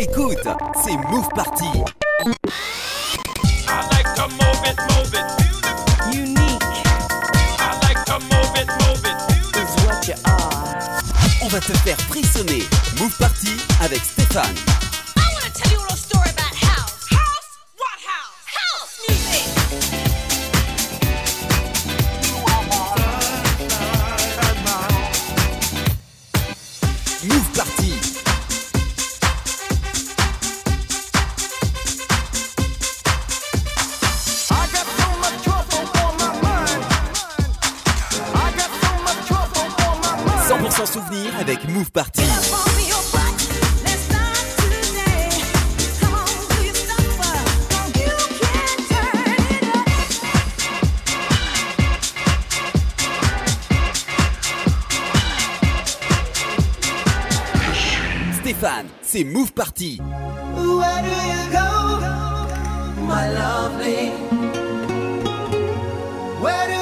Écoute, c'est Move Party. Unique. On va te faire frissonner. Move Party avec Stéphane. c'est Move Party. Where do you go, my lovely? Where do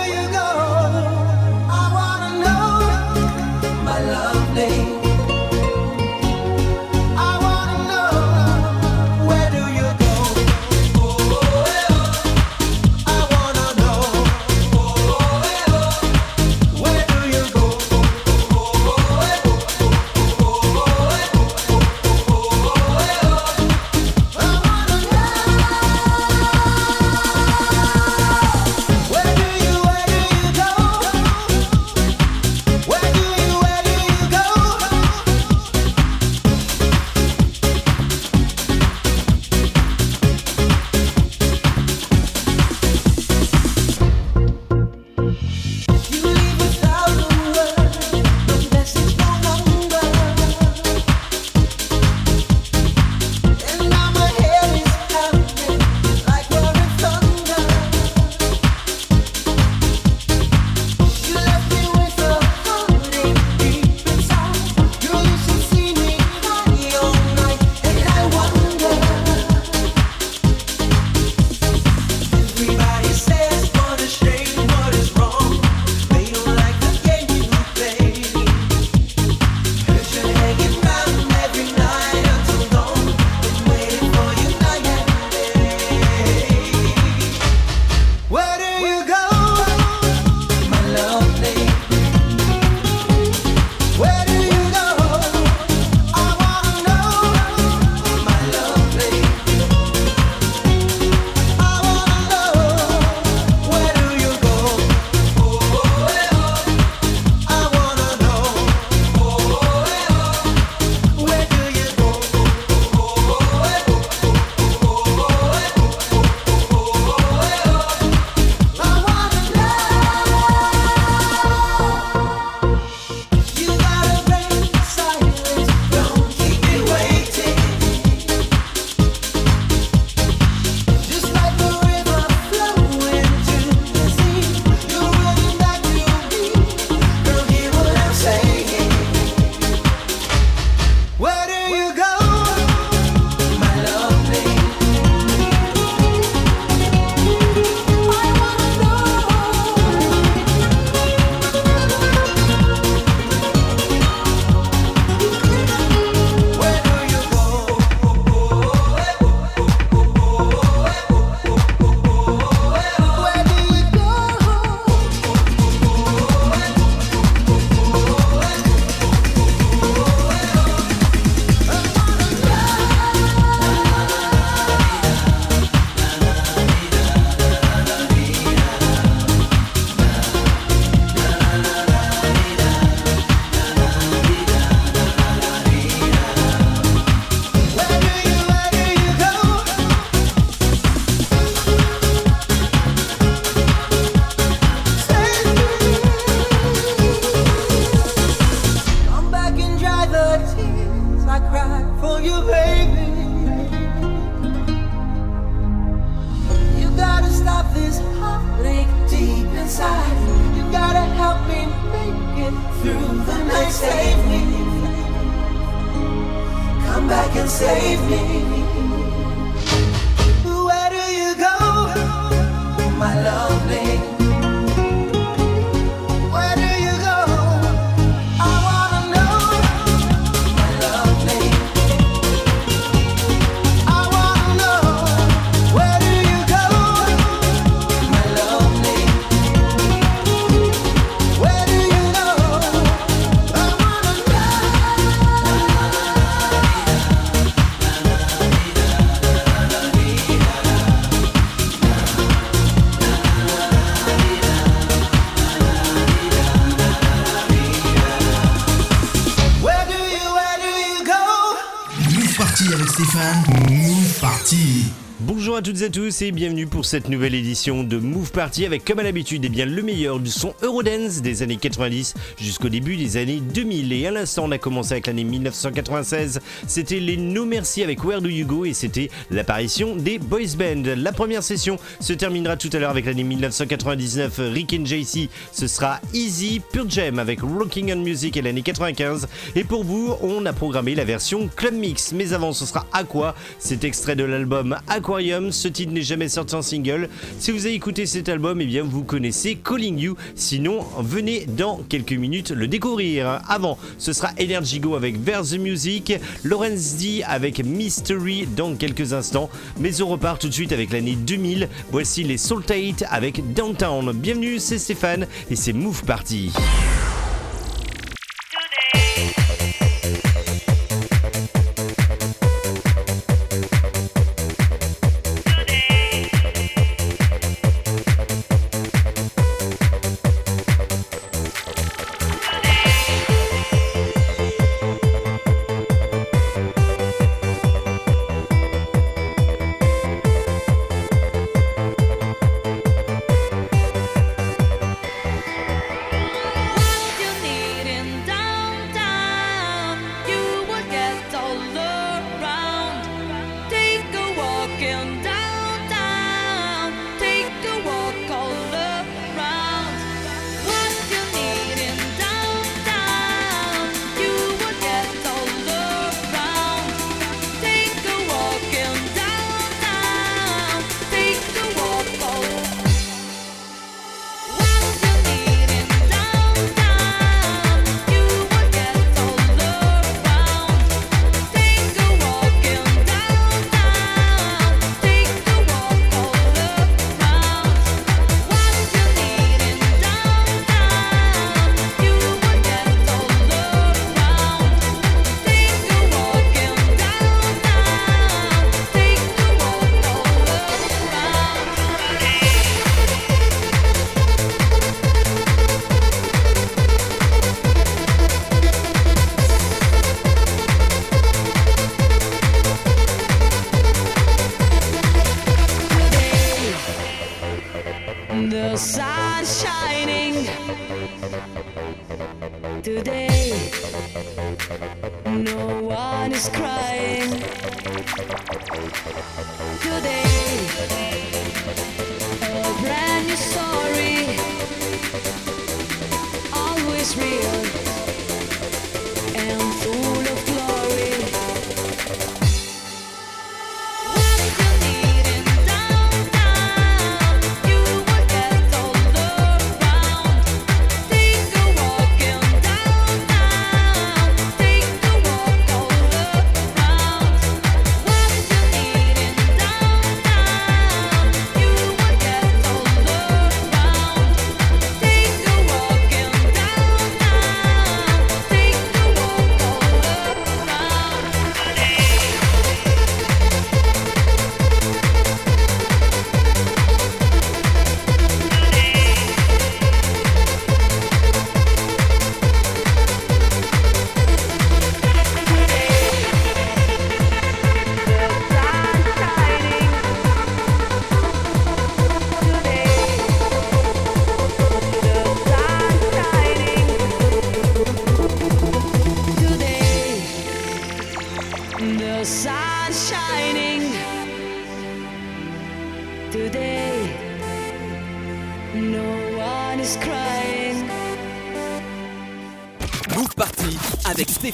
toutes à tous et bienvenue pour cette nouvelle édition de Move Party avec comme à l'habitude eh bien le meilleur du son Eurodance des années 90 jusqu'au début des années 2000 et à l'instant on a commencé avec l'année 1996 c'était les No Merci avec Where Do You Go et c'était l'apparition des Boys Band. La première session se terminera tout à l'heure avec l'année 1999 Rick and JC ce sera Easy Pure Jam avec Rocking on Music et l'année 95 et pour vous on a programmé la version Club Mix. Mais avant ce sera Aqua. Cet extrait de l'album Aquarium ce titre n'est jamais sorti en single. Si vous avez écouté cet album et bien vous connaissez Calling You. Sinon venez dans quelques minutes le découvrir. Avant ce sera Energy Go avec Vers the Music Lorenz avec Mystery dans quelques instants. Mais on repart tout de suite avec l'année 2000 voici les Saltate avec Downtown. Bienvenue c'est Stéphane et c'est Move Party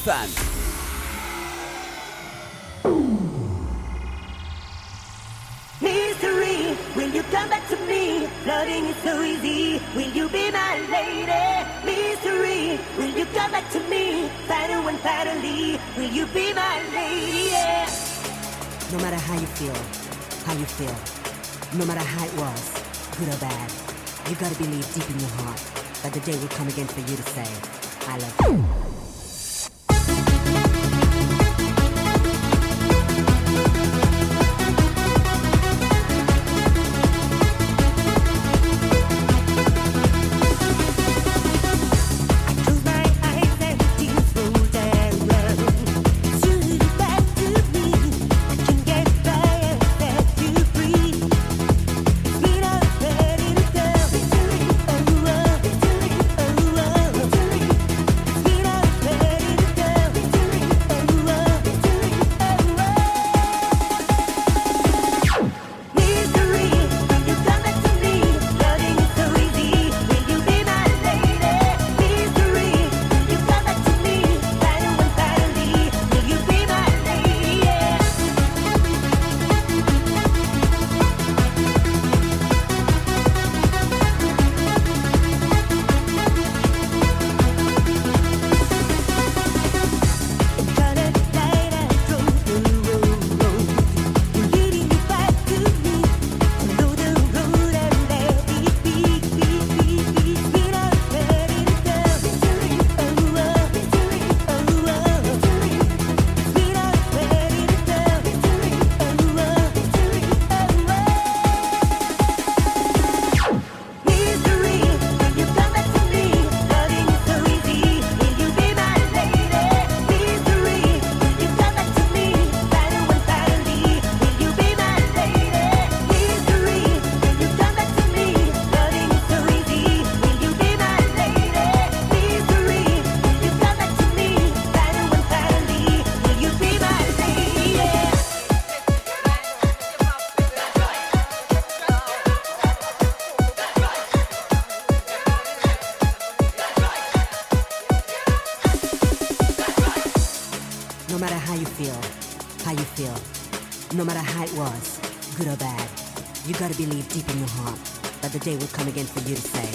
Stéphane. Mystery, will you come back to me? Loving is so easy. Will you be my lady? Mystery, will you come back to me? Final and finally, will you be my lady? Yeah. No matter how you feel, how you feel, no matter how it was, good or bad, you gotta believe deep in your heart that the day will come again for you to say, I love you. believe deep in your heart that the day will come again for you to say,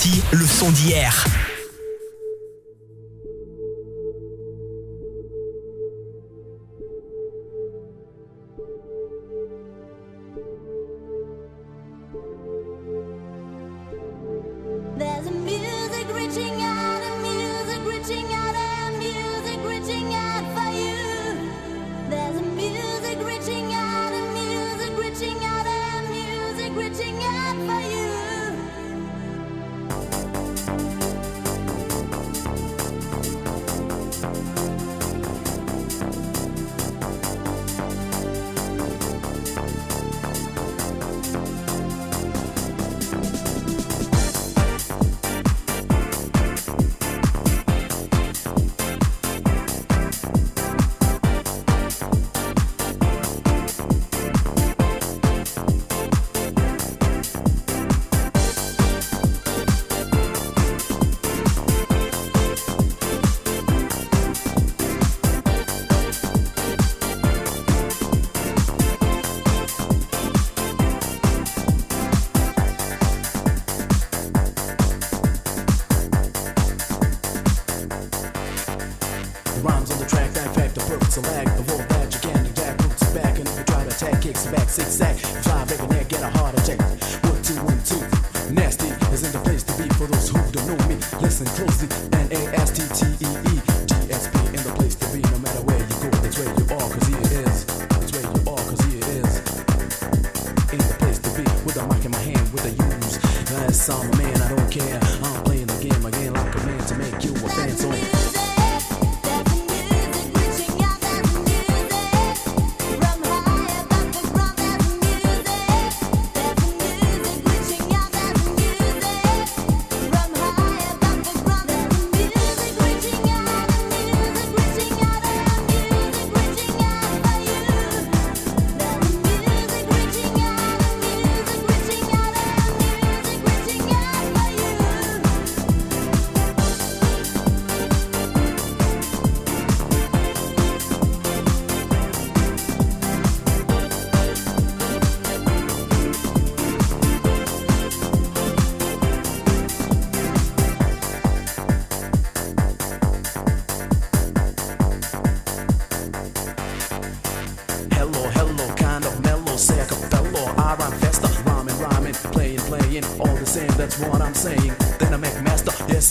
partie le son d'hier.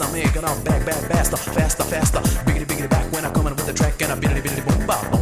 I'm here, gonna back, back, faster, faster, faster. Biggity, biggity, back when I come in with the track and I biddity, biddity, boom, bop, boom.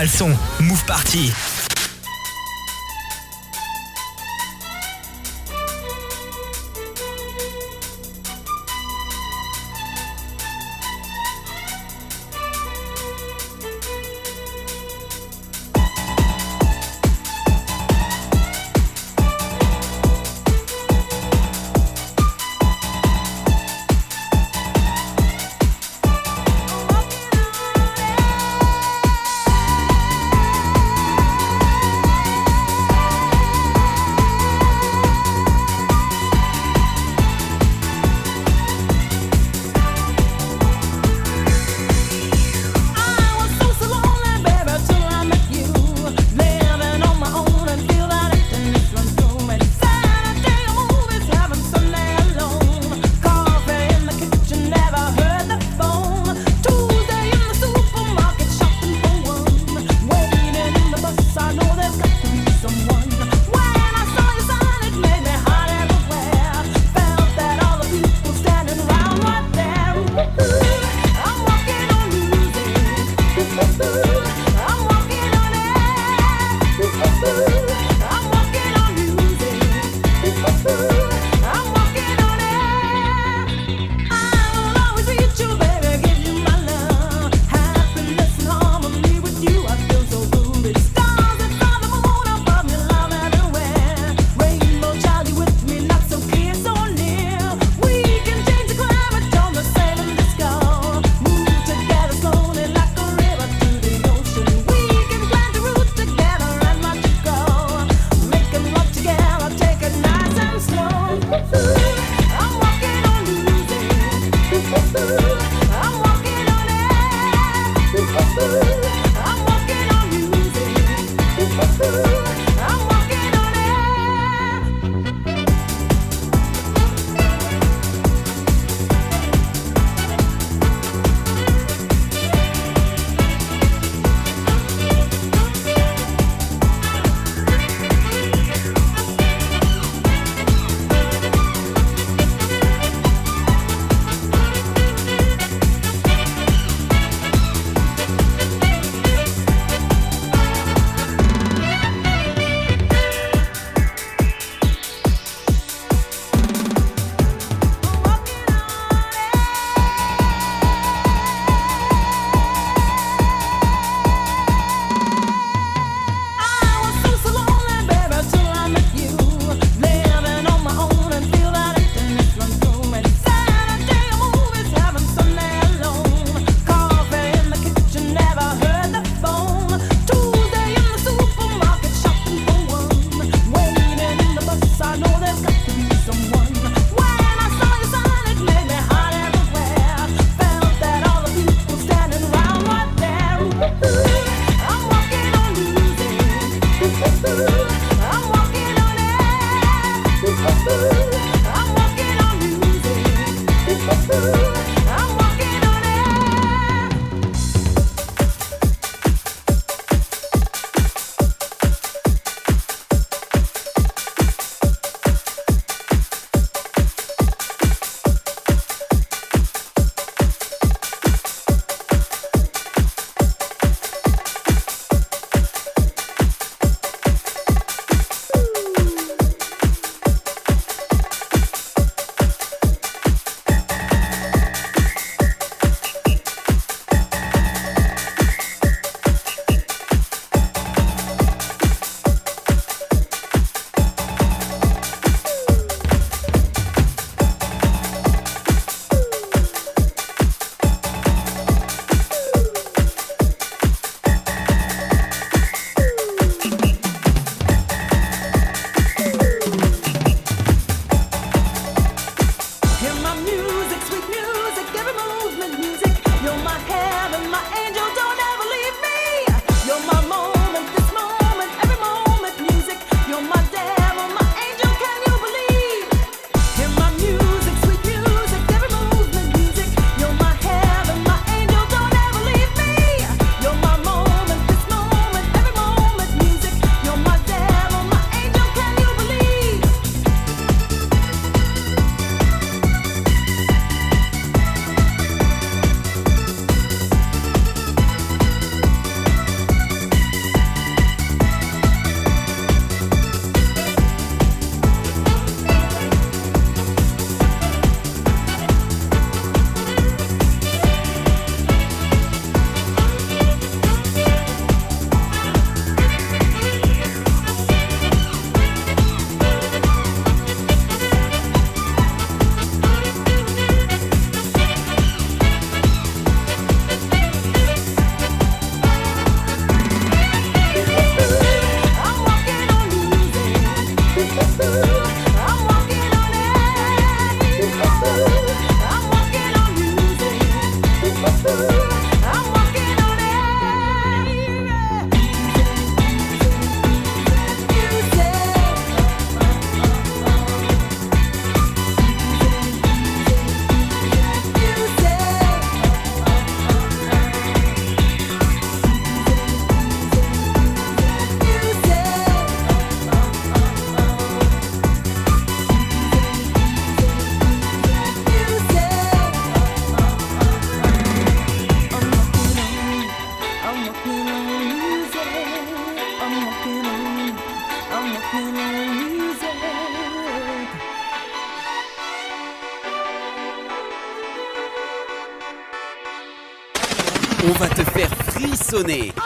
Nous, on a le son. Move Party. Frissonner.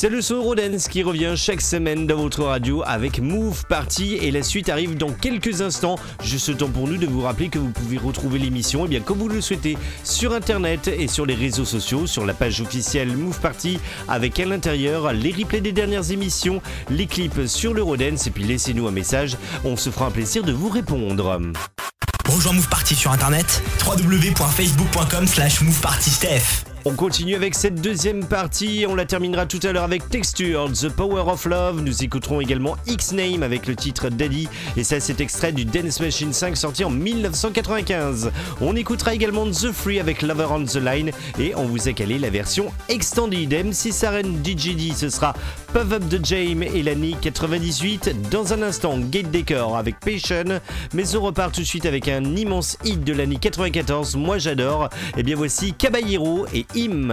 C'est le son Eurodance qui revient chaque semaine dans votre radio avec Move Party et la suite arrive dans quelques instants. Juste temps pour nous de vous rappeler que vous pouvez retrouver l'émission et bien comme vous le souhaitez sur internet et sur les réseaux sociaux, sur la page officielle Move Party avec à l'intérieur les replays des dernières émissions, les clips sur l'Eurodance et puis laissez-nous un message, on se fera un plaisir de vous répondre. Rejoins Move Party sur internet www.facebook.com slash movepartysteph. On continue avec cette deuxième partie, on la terminera tout à l'heure avec Texture, The Power of Love. Nous écouterons également X-Name avec le titre Daddy, et ça c'est extrait du Dance Machine 5 sorti en 1995. On écoutera également The Free avec Lover on the Line, et on vous a calé la version extended. MC Saren DJD, ce sera Puff Up the Jame et l'année 98. Dans un instant, Gate Decor avec Passion, mais on repart tout de suite avec un immense hit de l'année 94. Moi j'adore. Et bien voici Caballero et Im.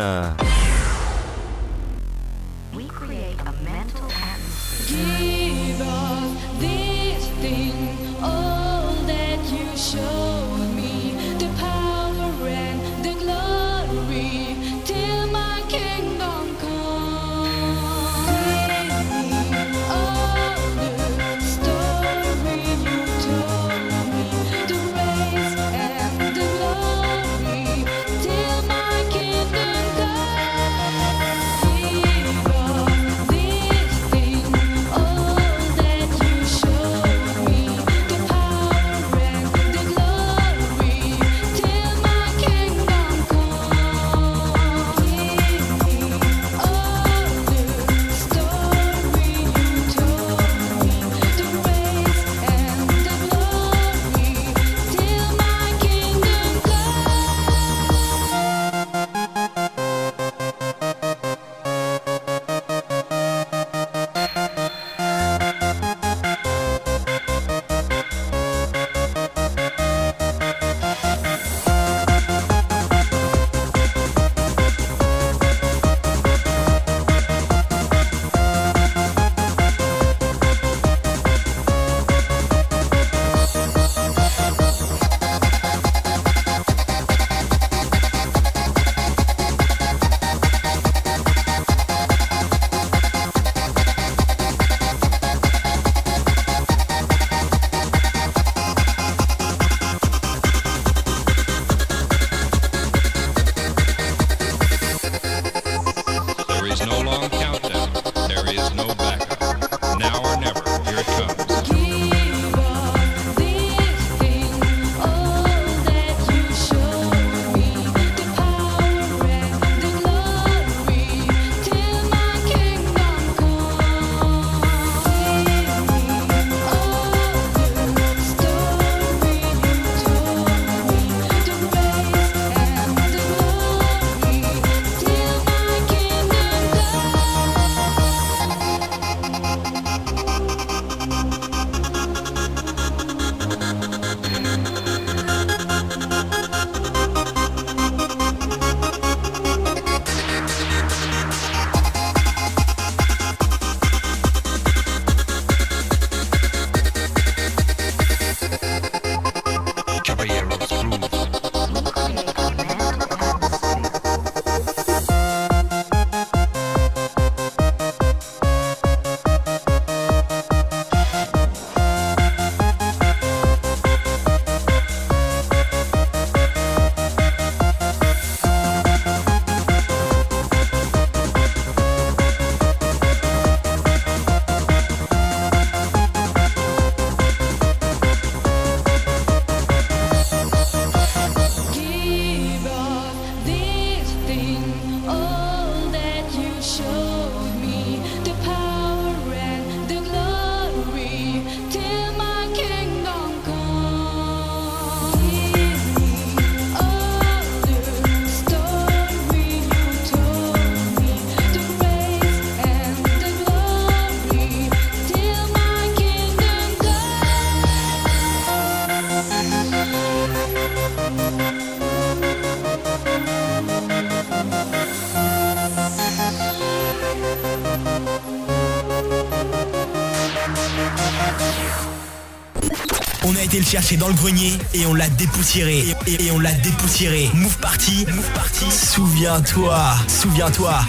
caché dans le grenier et on l'a dépoussiéré. Et, on l'a dépoussiéré. Move party, move party. Souviens-toi, souviens-toi.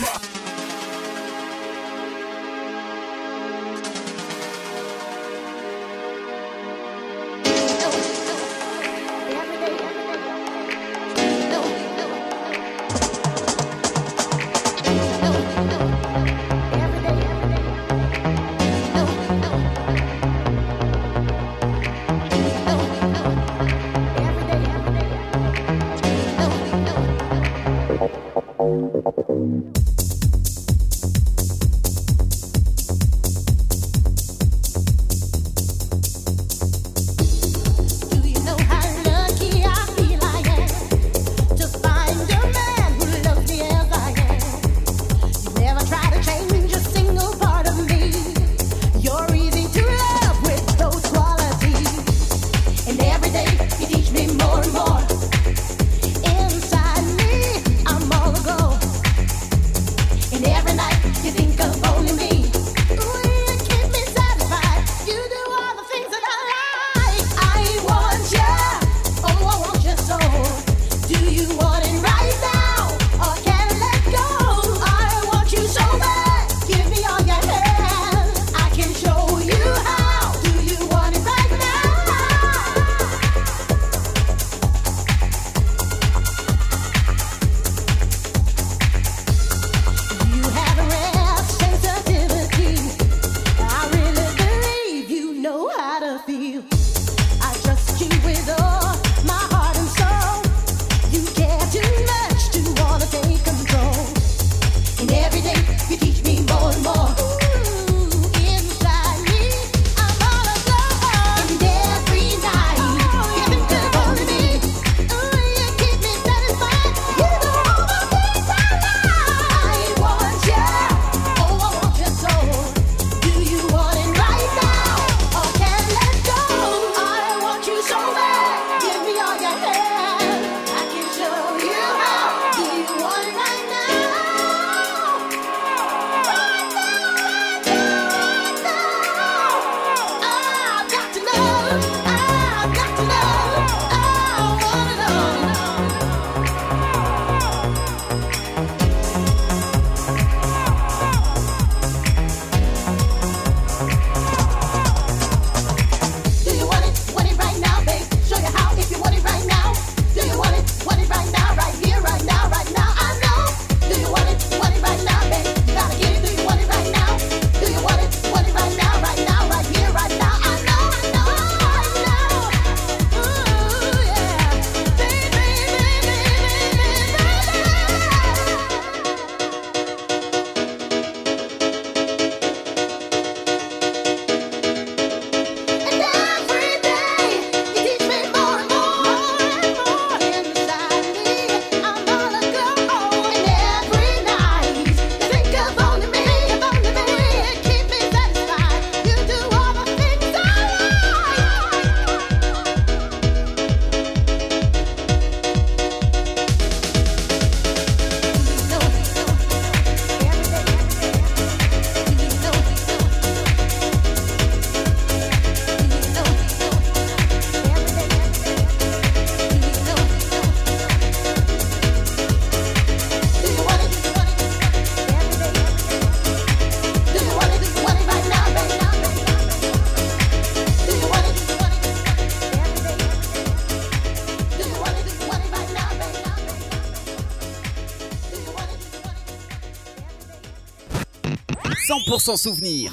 pour s'en souvenir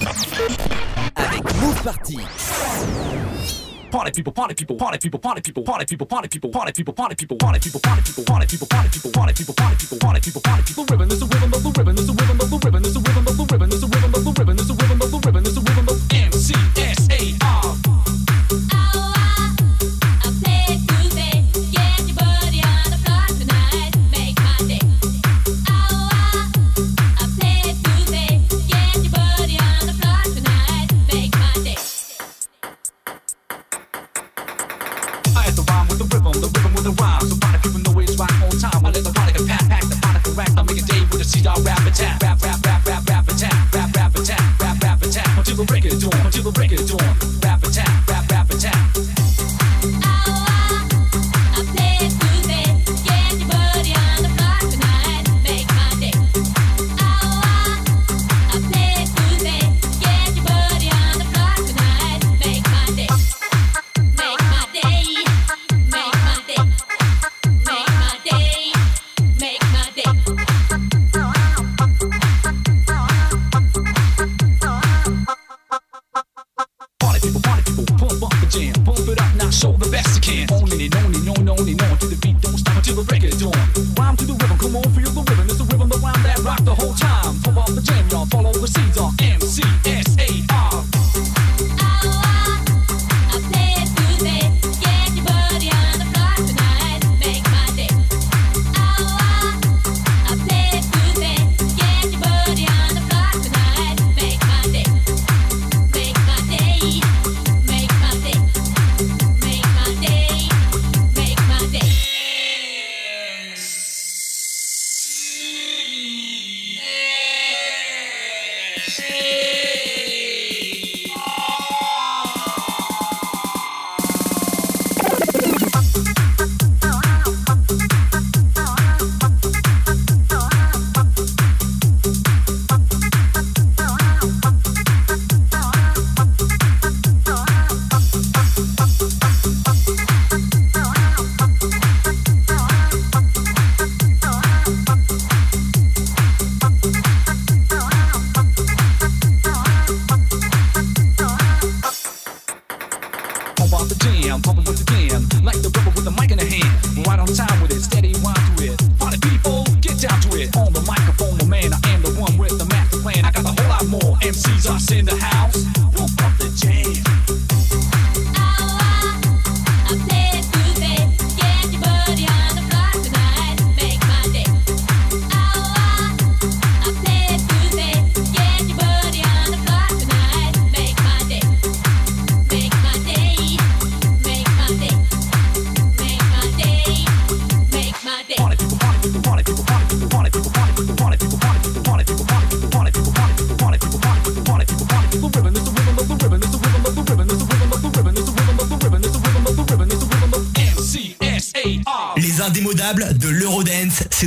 avec Move Party. Party people, party people, party people, party people, party people, party people, party people, party people, party people, party people, party people, party people, party people, party people, party people, party people.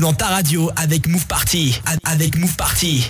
dans ta radio avec Move Party. Avec Move Party.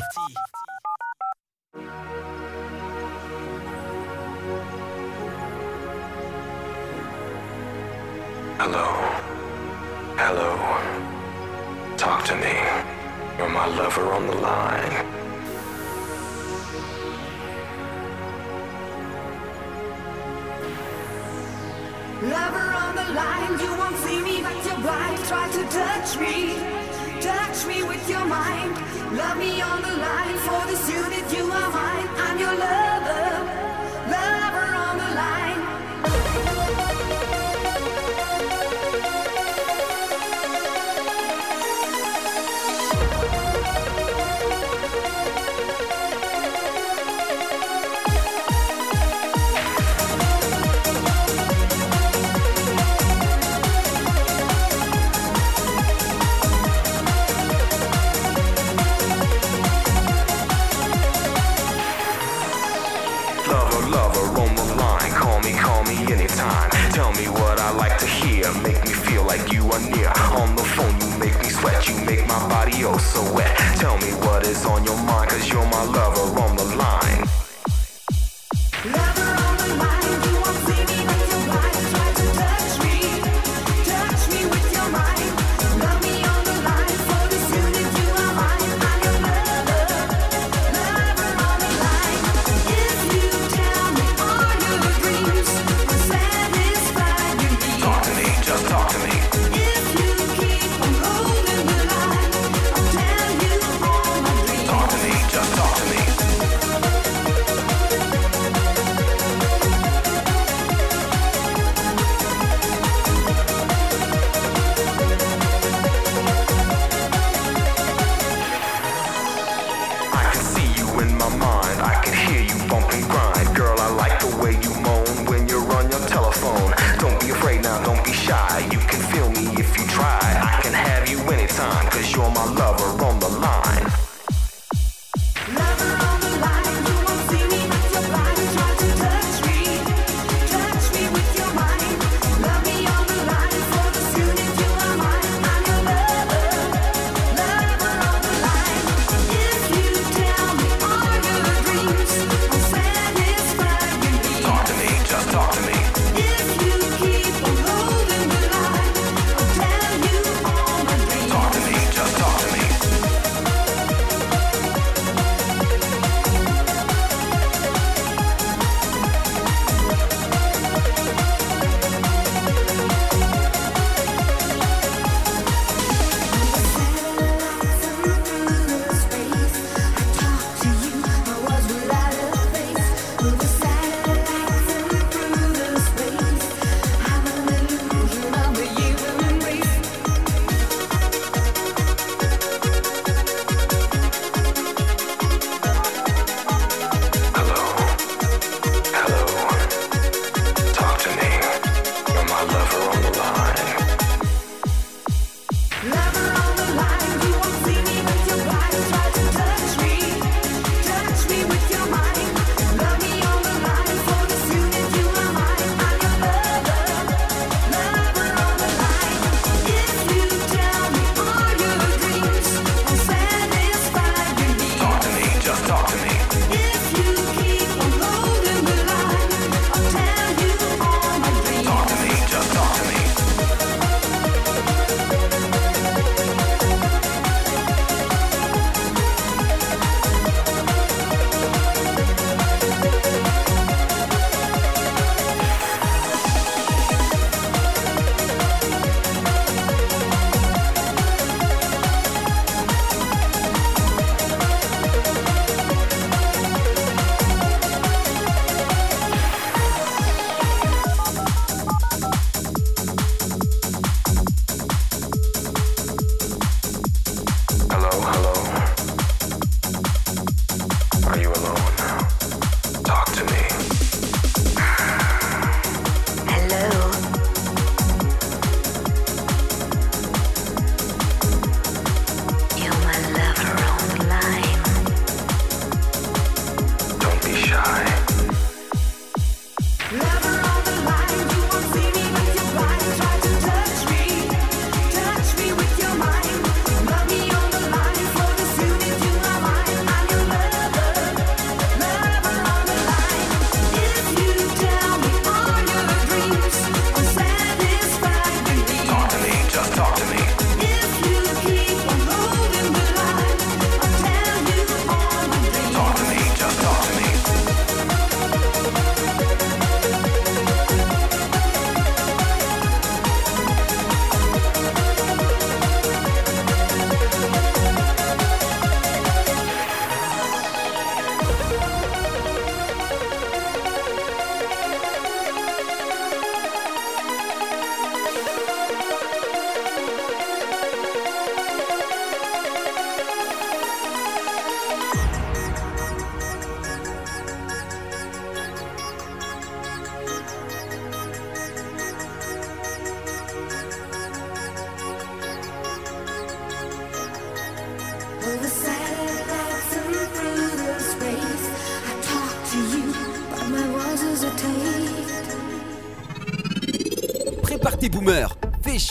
You're my lover.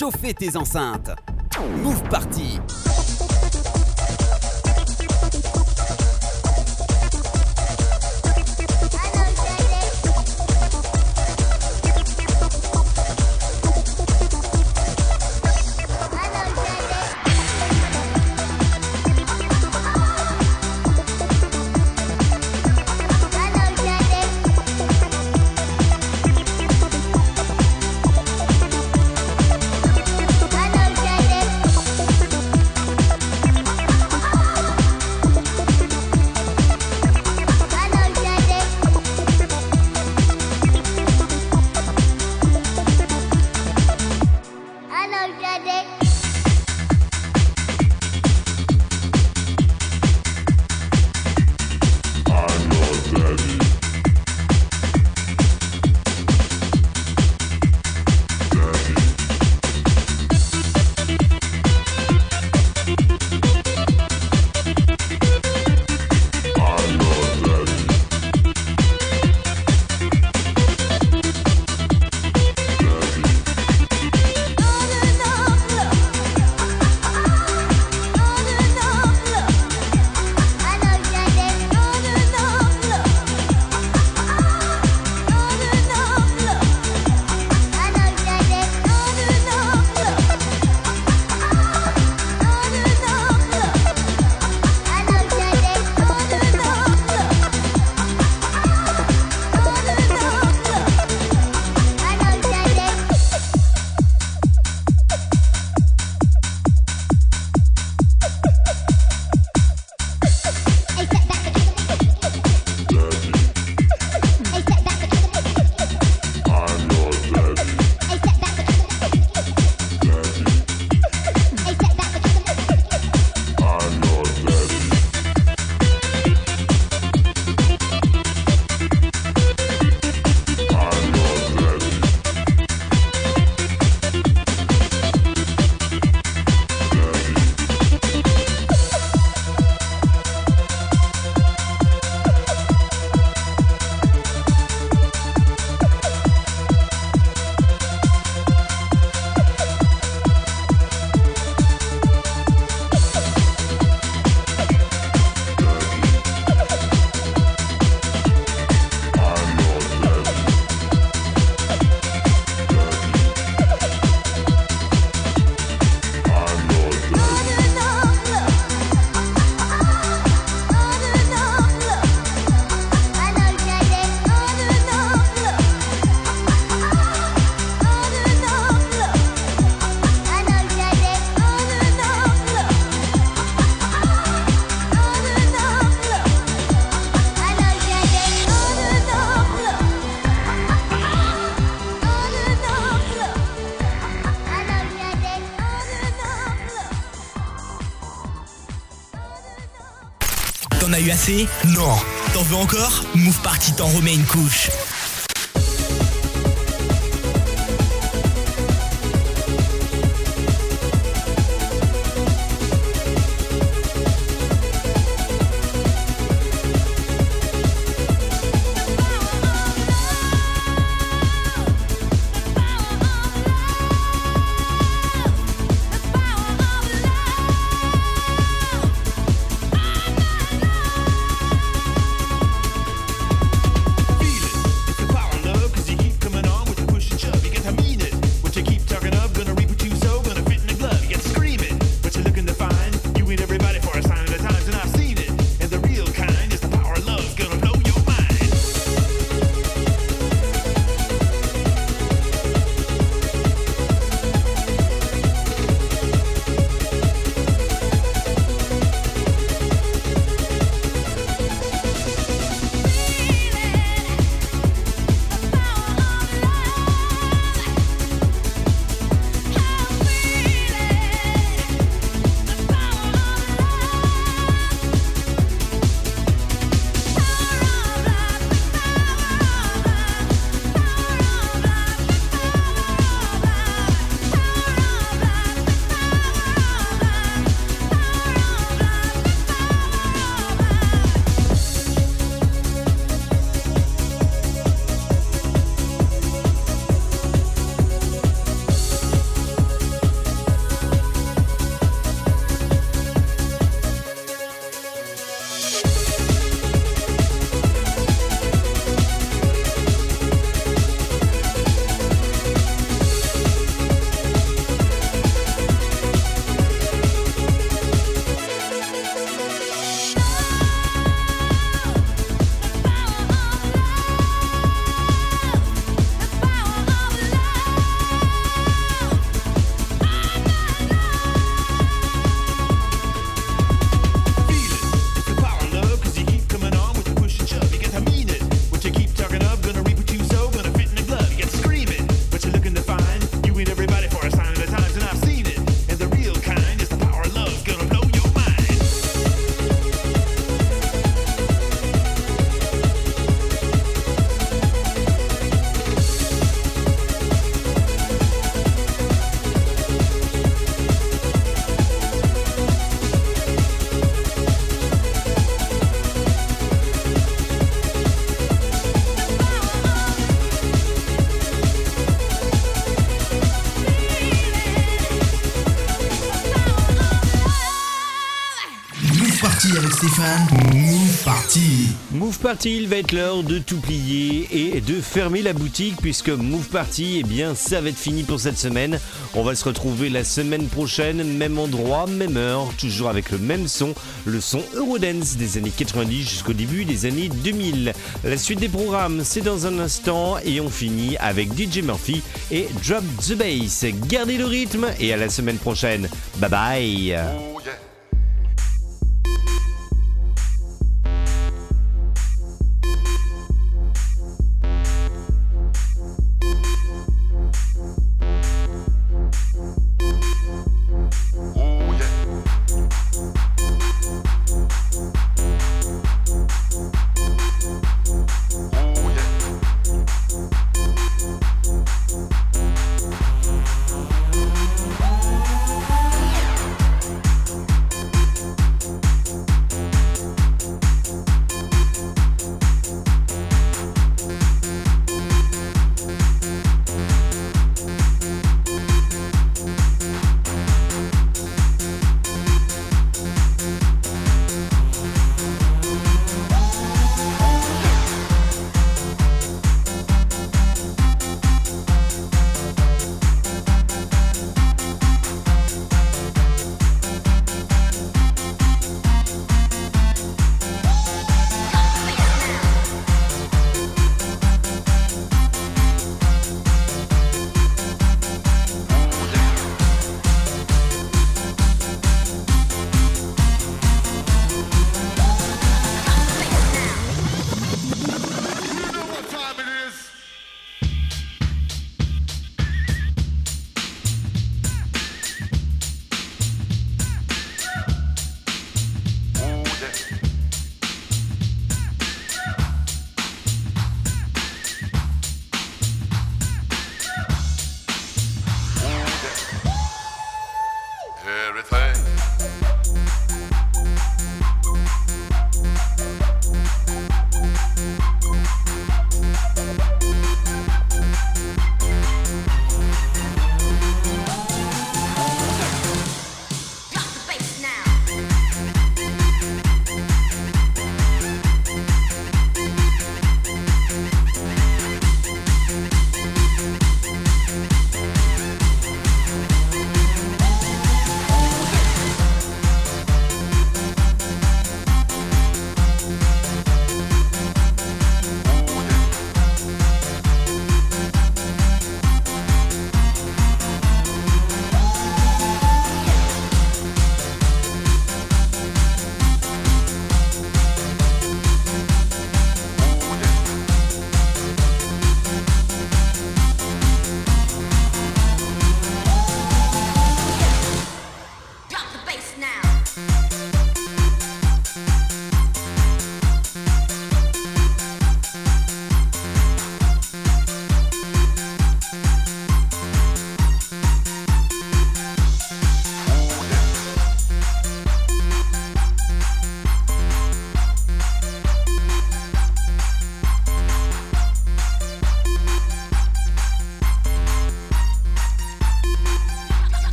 Chauffer tes enceintes. T'en remet une couche. Stéphane. Move Party. Move Party, il va être l'heure de tout plier et de fermer la boutique puisque Move Party, eh bien, ça va être fini pour cette semaine. On va se retrouver la semaine prochaine, même endroit, même heure, toujours avec le même son, le son Eurodance des années 90 jusqu'au début des années 2000. La suite des programmes, c'est dans un instant et on finit avec DJ Murphy et Drop the Bass. Gardez le rythme et à la semaine prochaine. Bye bye. Oh yeah.